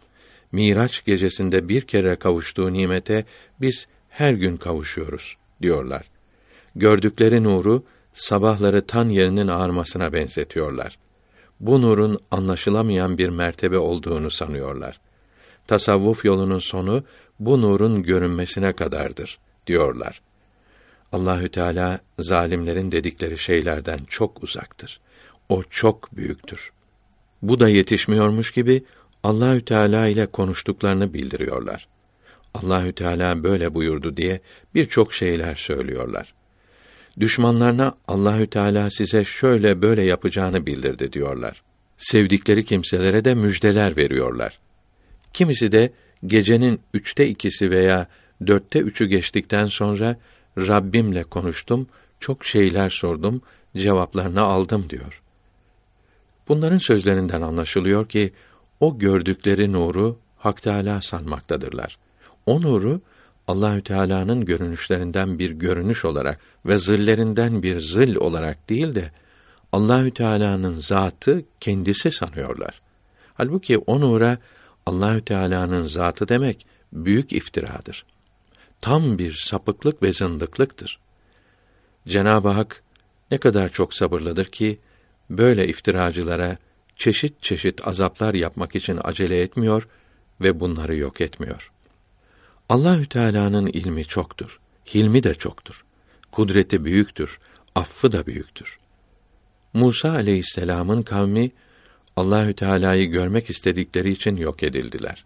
Speaker 1: Miraç gecesinde bir kere kavuştuğu nimete biz her gün kavuşuyoruz diyorlar. Gördükleri nuru sabahları tan yerinin ağarmasına benzetiyorlar. Bu nurun anlaşılamayan bir mertebe olduğunu sanıyorlar. Tasavvuf yolunun sonu bu nurun görünmesine kadardır diyorlar. Allahü Teala zalimlerin dedikleri şeylerden çok uzaktır. O çok büyüktür. Bu da yetişmiyormuş gibi Allahü Teala ile konuştuklarını bildiriyorlar. Allahü Teala böyle buyurdu diye birçok şeyler söylüyorlar. Düşmanlarına Allahü Teala size şöyle böyle yapacağını bildirdi diyorlar. Sevdikleri kimselere de müjdeler veriyorlar. Kimisi de gecenin üçte ikisi veya dörtte üçü geçtikten sonra Rabbimle konuştum, çok şeyler sordum, cevaplarını aldım diyor. Bunların sözlerinden anlaşılıyor ki o gördükleri nuru Hak Teâlâ sanmaktadırlar. O nuru Allahü Teala'nın görünüşlerinden bir görünüş olarak ve zillerinden bir zil olarak değil de Allahü Teala'nın zatı kendisi sanıyorlar. Halbuki o nura Allahü Teala'nın zatı demek büyük iftiradır. Tam bir sapıklık ve zındıklıktır. Cenab-ı Hak ne kadar çok sabırlıdır ki böyle iftiracılara çeşit çeşit azaplar yapmak için acele etmiyor ve bunları yok etmiyor. Allahü Teala'nın ilmi çoktur, hilmi de çoktur. Kudreti büyüktür, affı da büyüktür. Musa aleyhisselam'ın kavmi Allahü Teala'yı görmek istedikleri için yok edildiler.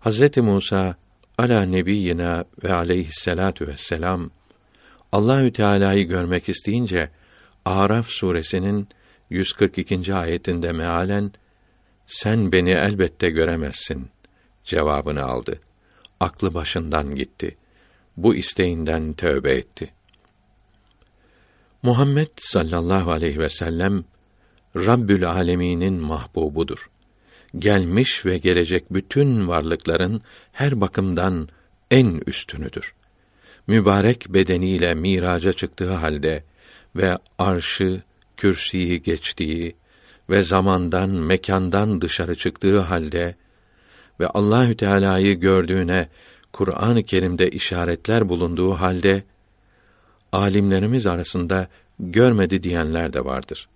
Speaker 1: Hazreti Musa ala nebiyyina ve aleyhisselatu vesselam Allahü Teala'yı görmek isteyince Araf suresinin 142. ayetinde mealen sen beni elbette göremezsin cevabını aldı. Aklı başından gitti. Bu isteğinden tövbe etti. Muhammed sallallahu aleyhi ve sellem Rabbül Alemin'in mahbubudur. Gelmiş ve gelecek bütün varlıkların her bakımdan en üstünüdür. Mübarek bedeniyle miraca çıktığı halde ve arşı, kürsiyi geçtiği ve zamandan, mekandan dışarı çıktığı halde ve Allahü Teala'yı gördüğüne Kur'an-ı Kerim'de işaretler bulunduğu halde alimlerimiz arasında görmedi diyenler de vardır.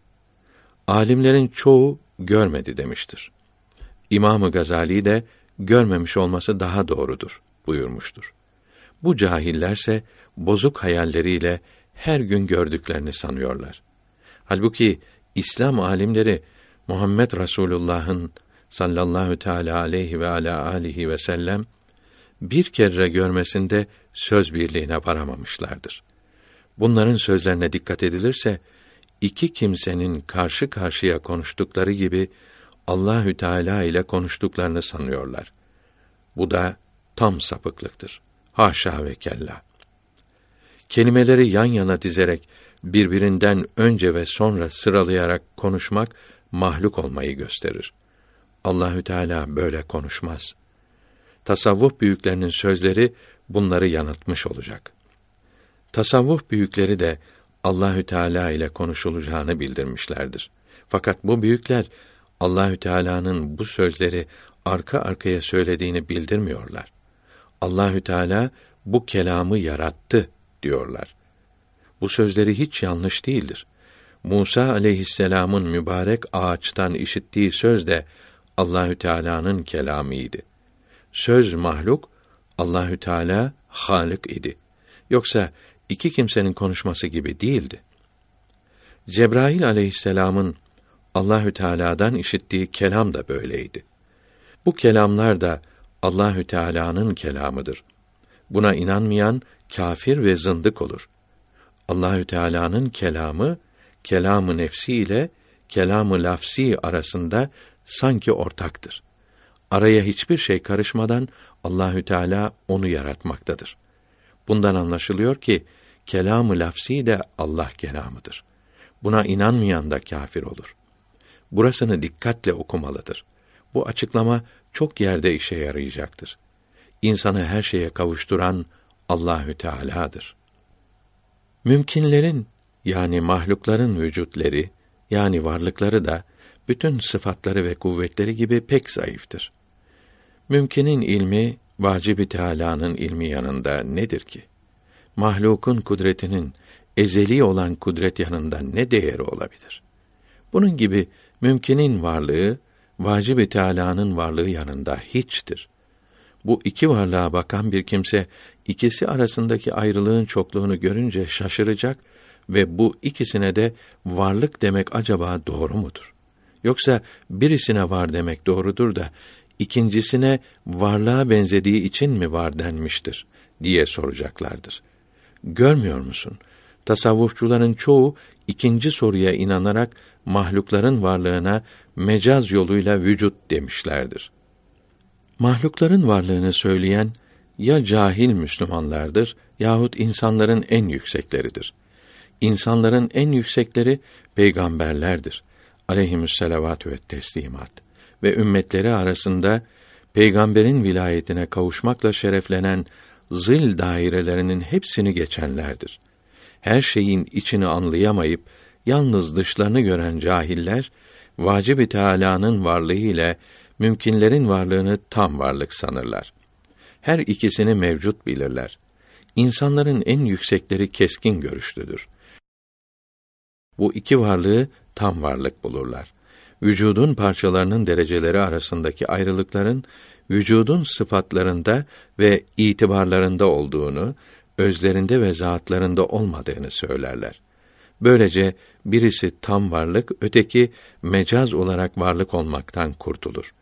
Speaker 1: Alimlerin çoğu görmedi demiştir. İmamı Gazali de görmemiş olması daha doğrudur buyurmuştur. Bu cahillerse bozuk hayalleriyle her gün gördüklerini sanıyorlar. Halbuki İslam alimleri Muhammed Rasulullah'ın sallallahu teala aleyhi ve ala alihi ve sellem bir kere görmesinde söz birliğine varamamışlardır. Bunların sözlerine dikkat edilirse iki kimsenin karşı karşıya konuştukları gibi Allahü Teala ile konuştuklarını sanıyorlar. Bu da tam sapıklıktır. Haşa ve kella. Kelimeleri yan yana dizerek birbirinden önce ve sonra sıralayarak konuşmak mahluk olmayı gösterir. Allahü Teala böyle konuşmaz. Tasavvuf büyüklerinin sözleri bunları yanıltmış olacak. Tasavvuf büyükleri de Allahü Teala ile konuşulacağını bildirmişlerdir. Fakat bu büyükler Allahü Teala'nın bu sözleri arka arkaya söylediğini bildirmiyorlar. Allahü Teala bu kelamı yarattı diyorlar. Bu sözleri hiç yanlış değildir. Musa aleyhisselamın mübarek ağaçtan işittiği söz de Allahü Teala'nın kelamıydı. Söz mahluk, Allahü Teala Halik idi. Yoksa iki kimsenin konuşması gibi değildi. Cebrail aleyhisselamın Allahü Teala'dan işittiği kelam da böyleydi. Bu kelamlar da Allahü Teala'nın kelamıdır. Buna inanmayan kafir ve zındık olur. Allahü Teala'nın kelamı kelamı nefsi ile kelamı lafsi arasında sanki ortaktır. Araya hiçbir şey karışmadan Allahü Teala onu yaratmaktadır. Bundan anlaşılıyor ki kelamı lafsi de Allah kelamıdır. Buna inanmayan da kafir olur. Burasını dikkatle okumalıdır. Bu açıklama çok yerde işe yarayacaktır. İnsanı her şeye kavuşturan Allahü Teala'dır. Mümkinlerin yani mahlukların vücutleri yani varlıkları da bütün sıfatları ve kuvvetleri gibi pek zayıftır. Mümkinin ilmi, vacibi Teala'nın ilmi yanında nedir ki? Mahlukun kudretinin ezeli olan kudret yanında ne değeri olabilir? Bunun gibi mümkinin varlığı, vacibi Teala'nın varlığı yanında hiçtir. Bu iki varlığa bakan bir kimse ikisi arasındaki ayrılığın çokluğunu görünce şaşıracak ve bu ikisine de varlık demek acaba doğru mudur? Yoksa birisine var demek doğrudur da ikincisine varlığa benzediği için mi var denmiştir diye soracaklardır. Görmüyor musun? Tasavvufçuların çoğu ikinci soruya inanarak mahlukların varlığına mecaz yoluyla vücut demişlerdir. Mahlukların varlığını söyleyen ya cahil Müslümanlardır yahut insanların en yüksekleridir. İnsanların en yüksekleri peygamberlerdir. Aleyhimüsselavatü ve teslimat ve ümmetleri arasında peygamberin vilayetine kavuşmakla şereflenen zil dairelerinin hepsini geçenlerdir. Her şeyin içini anlayamayıp yalnız dışlarını gören cahiller vacib-i Teala'nın varlığı ile mümkinlerin varlığını tam varlık sanırlar. Her ikisini mevcut bilirler. İnsanların en yüksekleri keskin görüşlüdür. Bu iki varlığı tam varlık bulurlar. Vücudun parçalarının dereceleri arasındaki ayrılıkların vücudun sıfatlarında ve itibarlarında olduğunu, özlerinde ve zatlarında olmadığını söylerler. Böylece birisi tam varlık, öteki mecaz olarak varlık olmaktan kurtulur.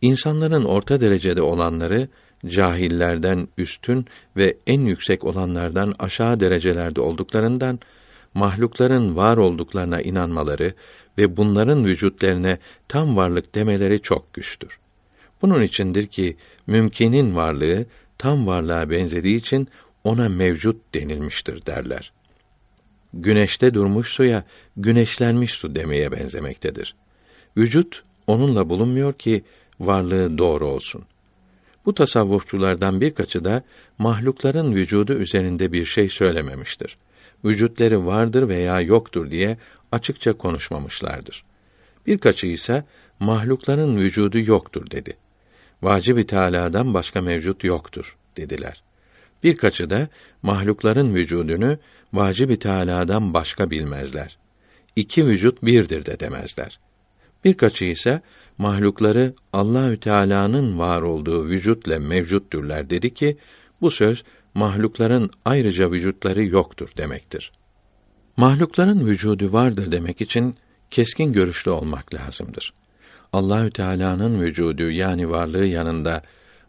Speaker 1: İnsanların orta derecede olanları cahillerden üstün ve en yüksek olanlardan aşağı derecelerde olduklarından mahlukların var olduklarına inanmaları ve bunların vücutlerine tam varlık demeleri çok güçtür. Bunun içindir ki mümkinin varlığı tam varlığa benzediği için ona mevcut denilmiştir derler. Güneşte durmuş suya güneşlenmiş su demeye benzemektedir. Vücut onunla bulunmuyor ki varlığı doğru olsun. Bu tasavvufçulardan birkaçı da mahlukların vücudu üzerinde bir şey söylememiştir. Vücutları vardır veya yoktur diye açıkça konuşmamışlardır. Birkaçı ise mahlukların vücudu yoktur dedi. Vacib-i Teâlâ'dan başka mevcut yoktur dediler. Birkaçı da mahlukların vücudunu vacib-i Teâlâ'dan başka bilmezler. İki vücut birdir de demezler. Birkaçı ise mahlukları Allahü Teala'nın var olduğu vücutla mevcutturlar dedi ki bu söz mahlukların ayrıca vücutları yoktur demektir. Mahlukların vücudu vardır demek için keskin görüşlü olmak lazımdır. Allahü Teala'nın vücudu yani varlığı yanında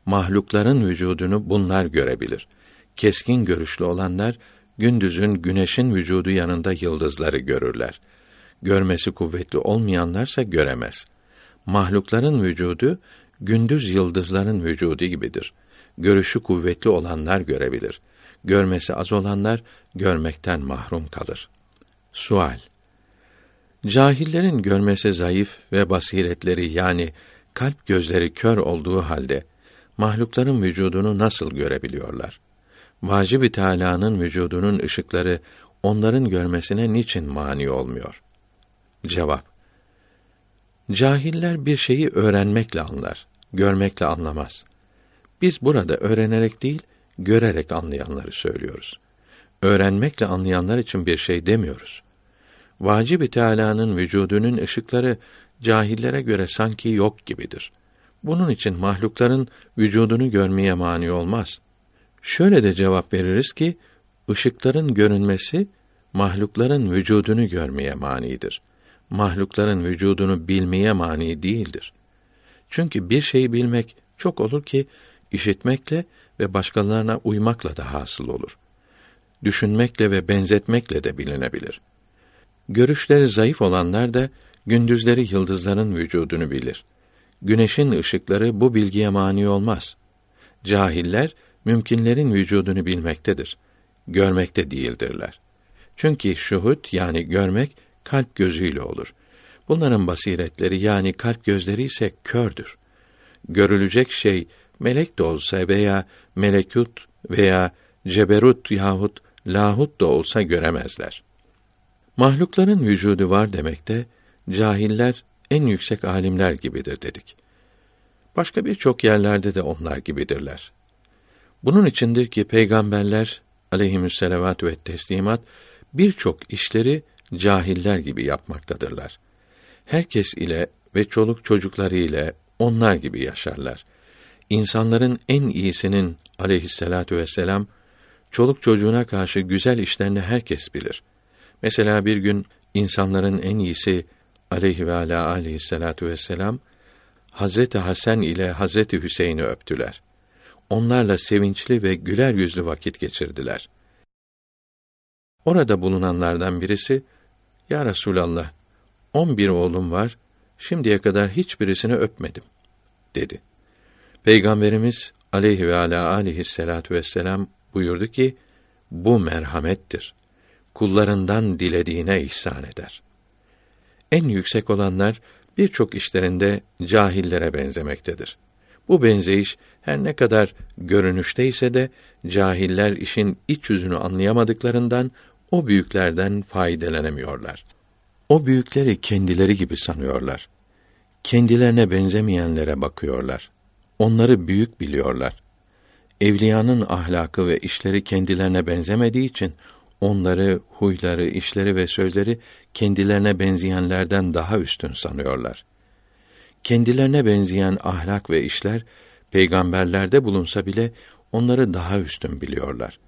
Speaker 1: mahlukların vücudunu bunlar görebilir. Keskin görüşlü olanlar gündüzün güneşin vücudu yanında yıldızları görürler. Görmesi kuvvetli olmayanlarsa göremez. Mahlukların vücudu gündüz yıldızların vücudu gibidir. Görüşü kuvvetli olanlar görebilir. Görmesi az olanlar görmekten mahrum kalır. Sual Cahillerin görmesi zayıf ve basiretleri yani kalp gözleri kör olduğu halde mahlukların vücudunu nasıl görebiliyorlar? Vacib-i Teâlâ'nın vücudunun ışıkları onların görmesine niçin mani olmuyor? Cevap Cahiller bir şeyi öğrenmekle anlar, görmekle anlamaz. Biz burada öğrenerek değil, görerek anlayanları söylüyoruz. Öğrenmekle anlayanlar için bir şey demiyoruz. Vacib-i Teâlâ'nın vücudunun ışıkları cahillere göre sanki yok gibidir. Bunun için mahlukların vücudunu görmeye mani olmaz. Şöyle de cevap veririz ki ışıkların görünmesi mahlukların vücudunu görmeye manidir. Mahlukların vücudunu bilmeye mani değildir. Çünkü bir şeyi bilmek çok olur ki işitmekle ve başkalarına uymakla da hasıl olur. Düşünmekle ve benzetmekle de bilinebilir. Görüşleri zayıf olanlar da gündüzleri yıldızların vücudunu bilir. Güneşin ışıkları bu bilgiye mani olmaz. Cahiller mümkinlerin vücudunu bilmektedir. Görmekte değildirler. Çünkü şuhut yani görmek kalp gözüyle olur. Bunların basiretleri yani kalp gözleri ise kördür. Görülecek şey melek de olsa veya melekut veya ceberut yahut lahut da olsa göremezler. Mahlukların vücudu var demekte cahiller en yüksek alimler gibidir dedik. Başka birçok yerlerde de onlar gibidirler. Bunun içindir ki peygamberler aleyhisselatü ve teslimat birçok işleri cahiller gibi yapmaktadırlar. Herkes ile ve çoluk çocukları ile onlar gibi yaşarlar. İnsanların en iyisinin aleyhisselatu vesselam çoluk çocuğuna karşı güzel işlerini herkes bilir. Mesela bir gün insanların en iyisi aleyhi ve ala aleyhisselatu vesselam Hazreti Hasan ile Hazreti Hüseyin'i öptüler. Onlarla sevinçli ve güler yüzlü vakit geçirdiler. Orada bulunanlardan birisi, Ya Resulallah, on bir oğlum var, şimdiye kadar hiçbirisini öpmedim, dedi. Peygamberimiz aleyhi ve ala aleyhisselatu vesselam buyurdu ki, bu merhamettir. Kullarından dilediğine ihsan eder. En yüksek olanlar, birçok işlerinde cahillere benzemektedir. Bu benzeyiş her ne kadar görünüşte ise de cahiller işin iç yüzünü anlayamadıklarından o büyüklerden faydalanamıyorlar. O büyükleri kendileri gibi sanıyorlar. Kendilerine benzemeyenlere bakıyorlar. Onları büyük biliyorlar. Evliyanın ahlakı ve işleri kendilerine benzemediği için onları, huyları, işleri ve sözleri kendilerine benzeyenlerden daha üstün sanıyorlar. Kendilerine benzeyen ahlak ve işler peygamberlerde bulunsa bile onları daha üstün biliyorlar.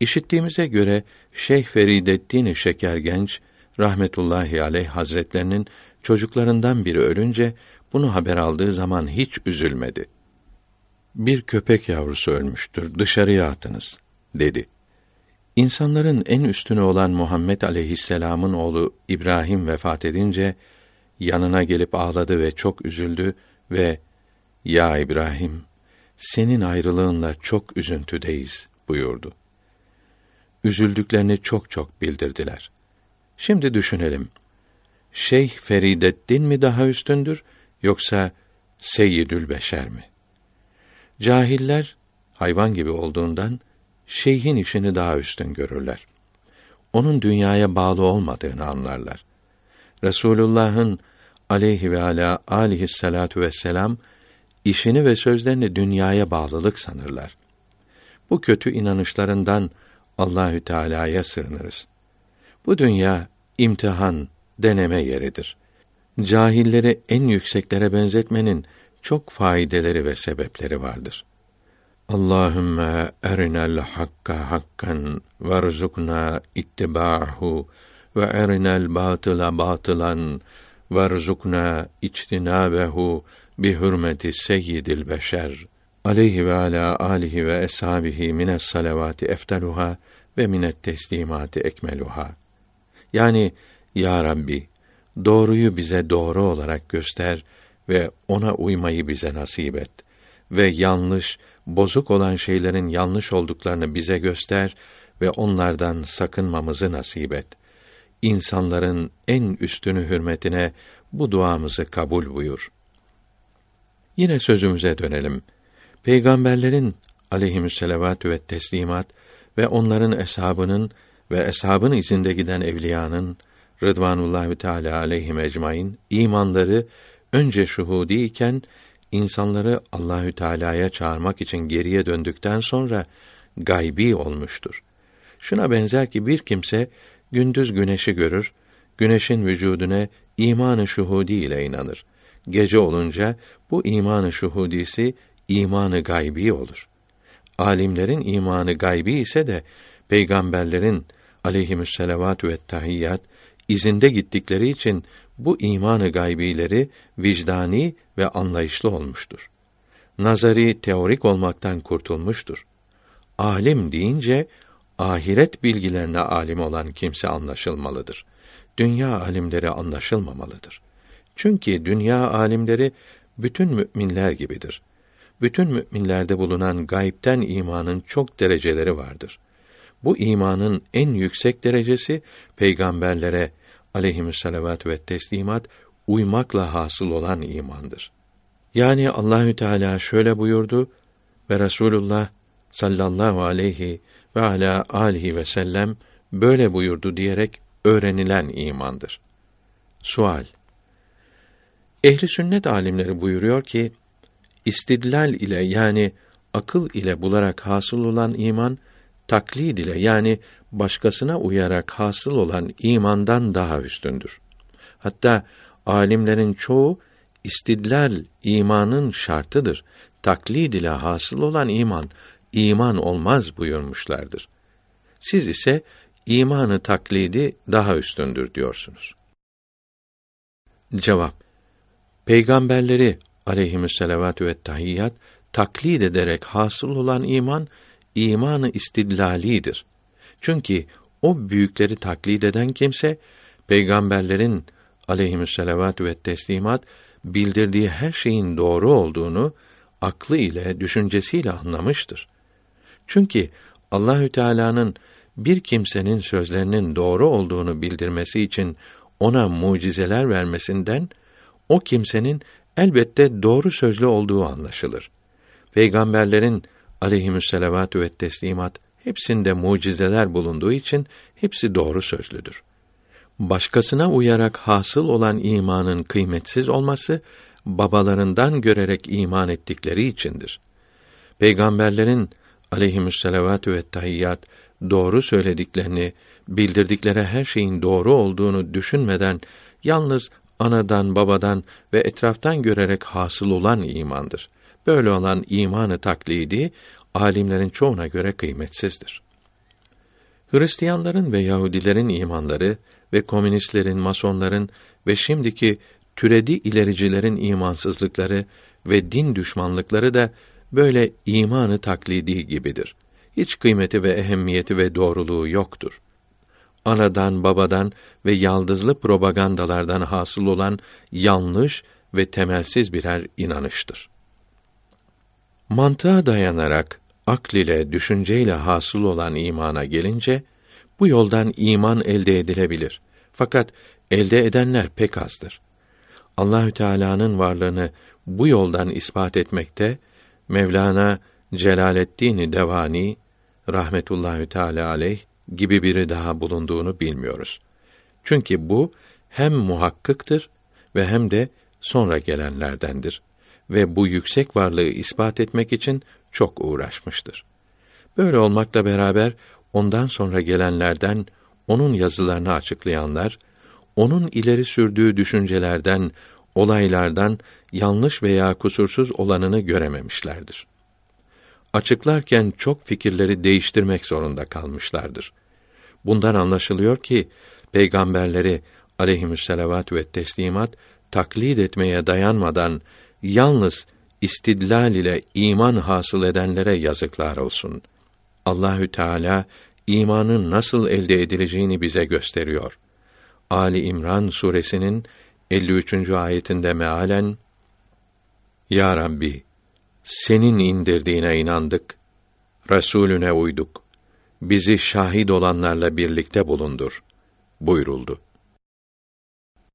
Speaker 1: İşittiğimize göre Şeyh Ferideddin Şekergenç rahmetullahi aleyh hazretlerinin çocuklarından biri ölünce bunu haber aldığı zaman hiç üzülmedi. Bir köpek yavrusu ölmüştür, dışarıya atınız, dedi. İnsanların en üstünü olan Muhammed aleyhisselam'ın oğlu İbrahim vefat edince yanına gelip ağladı ve çok üzüldü ve ya İbrahim senin ayrılığınla çok üzüntüdeyiz buyurdu. Üzüldüklerini çok çok bildirdiler. Şimdi düşünelim. Şeyh Ferideddin mi daha üstündür yoksa Seyyidül Beşer mi? Cahiller hayvan gibi olduğundan şeyhin işini daha üstün görürler. Onun dünyaya bağlı olmadığını anlarlar. Resulullah'ın aleyhi ve ala alihi salatu vesselam işini ve sözlerini dünyaya bağlılık sanırlar. Bu kötü inanışlarından Allahü Teala'ya sığınırız. Bu dünya imtihan, deneme yeridir. Cahilleri en yükseklere benzetmenin çok faydeleri ve sebepleri vardır. Allahümme erinel hakka hakkan verzukna ittiba'hu ve erinel batıla batılan verzukna içtinabehu bi hürmeti seyyidil beşer aleyhi ve ala alihi ve eshabihi mines salavati eftaluha ve minet teslimati ekmeluha. Yani ya Rabbi doğruyu bize doğru olarak göster ve ona uymayı bize nasip et ve yanlış bozuk olan şeylerin yanlış olduklarını bize göster ve onlardan sakınmamızı nasip et. İnsanların en üstünü hürmetine bu duamızı kabul buyur. Yine sözümüze dönelim. Peygamberlerin aleyhisselatü ve teslimat ve onların eshabının ve eshabın izinde giden evliyanın Rıdvanullahi Teala aleyhim ecmaîn imanları önce şuhudi iken insanları Allahü Teala'ya çağırmak için geriye döndükten sonra gaybi olmuştur. Şuna benzer ki bir kimse gündüz güneşi görür, güneşin vücuduna imanı şuhudi ile inanır. Gece olunca bu imanı şuhudisi imanı gaybi olur. Alimlerin imanı gaybi ise de peygamberlerin aleyhisselatü ve tahiyyat izinde gittikleri için bu imanı gaybileri vicdani ve anlayışlı olmuştur. Nazari teorik olmaktan kurtulmuştur. Alim deyince ahiret bilgilerine alim olan kimse anlaşılmalıdır. Dünya alimleri anlaşılmamalıdır. Çünkü dünya alimleri bütün müminler gibidir. Bütün müminlerde bulunan gaybten imanın çok dereceleri vardır. Bu imanın en yüksek derecesi peygamberlere aleyhissalavat ve teslimat uymakla hasıl olan imandır. Yani Allahü Teala şöyle buyurdu ve Resulullah sallallahu aleyhi ve ala alihi ve sellem böyle buyurdu diyerek öğrenilen imandır. Sual Ehli sünnet alimleri buyuruyor ki istidlal ile yani akıl ile bularak hasıl olan iman taklid ile yani başkasına uyarak hasıl olan imandan daha üstündür. Hatta alimlerin çoğu istidlal imanın şartıdır. Taklid ile hasıl olan iman iman olmaz buyurmuşlardır. Siz ise imanı taklidi daha üstündür diyorsunuz. Cevap Peygamberleri aleyhisselatü ve tahiyyat taklid ederek hasıl olan iman imanı istidlalidir. Çünkü o büyükleri taklid eden kimse peygamberlerin aleyhisselatü ve teslimat bildirdiği her şeyin doğru olduğunu aklı ile düşüncesiyle anlamıştır. Çünkü Allahü Teala'nın bir kimsenin sözlerinin doğru olduğunu bildirmesi için ona mucizeler vermesinden o kimsenin elbette doğru sözlü olduğu anlaşılır. Peygamberlerin aleyhisselatü ve teslimat hepsinde mucizeler bulunduğu için hepsi doğru sözlüdür. Başkasına uyarak hasıl olan imanın kıymetsiz olması babalarından görerek iman ettikleri içindir. Peygamberlerin aleyhisselatü ve tahiyyat doğru söylediklerini, bildirdikleri her şeyin doğru olduğunu düşünmeden yalnız anadan, babadan ve etraftan görerek hasıl olan imandır. Böyle olan imanı taklidi alimlerin çoğuna göre kıymetsizdir. Hristiyanların ve Yahudilerin imanları ve komünistlerin, masonların ve şimdiki türedi ilericilerin imansızlıkları ve din düşmanlıkları da böyle imanı taklidi gibidir. Hiç kıymeti ve ehemmiyeti ve doğruluğu yoktur. Anadan, babadan ve yaldızlı propagandalardan hasıl olan yanlış ve temelsiz birer inanıştır. Mantığa dayanarak akl ile, düşünceyle hasıl olan imana gelince bu yoldan iman elde edilebilir. Fakat elde edenler pek azdır. Allahü Teala'nın varlığını bu yoldan ispat etmekte Mevlana Celaleddin Devani rahmetullahi teala aleyh gibi biri daha bulunduğunu bilmiyoruz. Çünkü bu hem muhakkıktır ve hem de sonra gelenlerdendir ve bu yüksek varlığı ispat etmek için çok uğraşmıştır. Böyle olmakla beraber ondan sonra gelenlerden onun yazılarını açıklayanlar onun ileri sürdüğü düşüncelerden, olaylardan yanlış veya kusursuz olanını görememişlerdir. Açıklarken çok fikirleri değiştirmek zorunda kalmışlardır. Bundan anlaşılıyor ki peygamberleri aleyhisselatü ve teslimat taklid etmeye dayanmadan yalnız istidlal ile iman hasıl edenlere yazıklar olsun. Allahü Teala imanın nasıl elde edileceğini bize gösteriyor. Ali İmran suresinin 53. ayetinde mealen Ya Rabbi senin indirdiğine inandık, Resulüne uyduk. Bizi şahit olanlarla birlikte bulundur buyuruldu.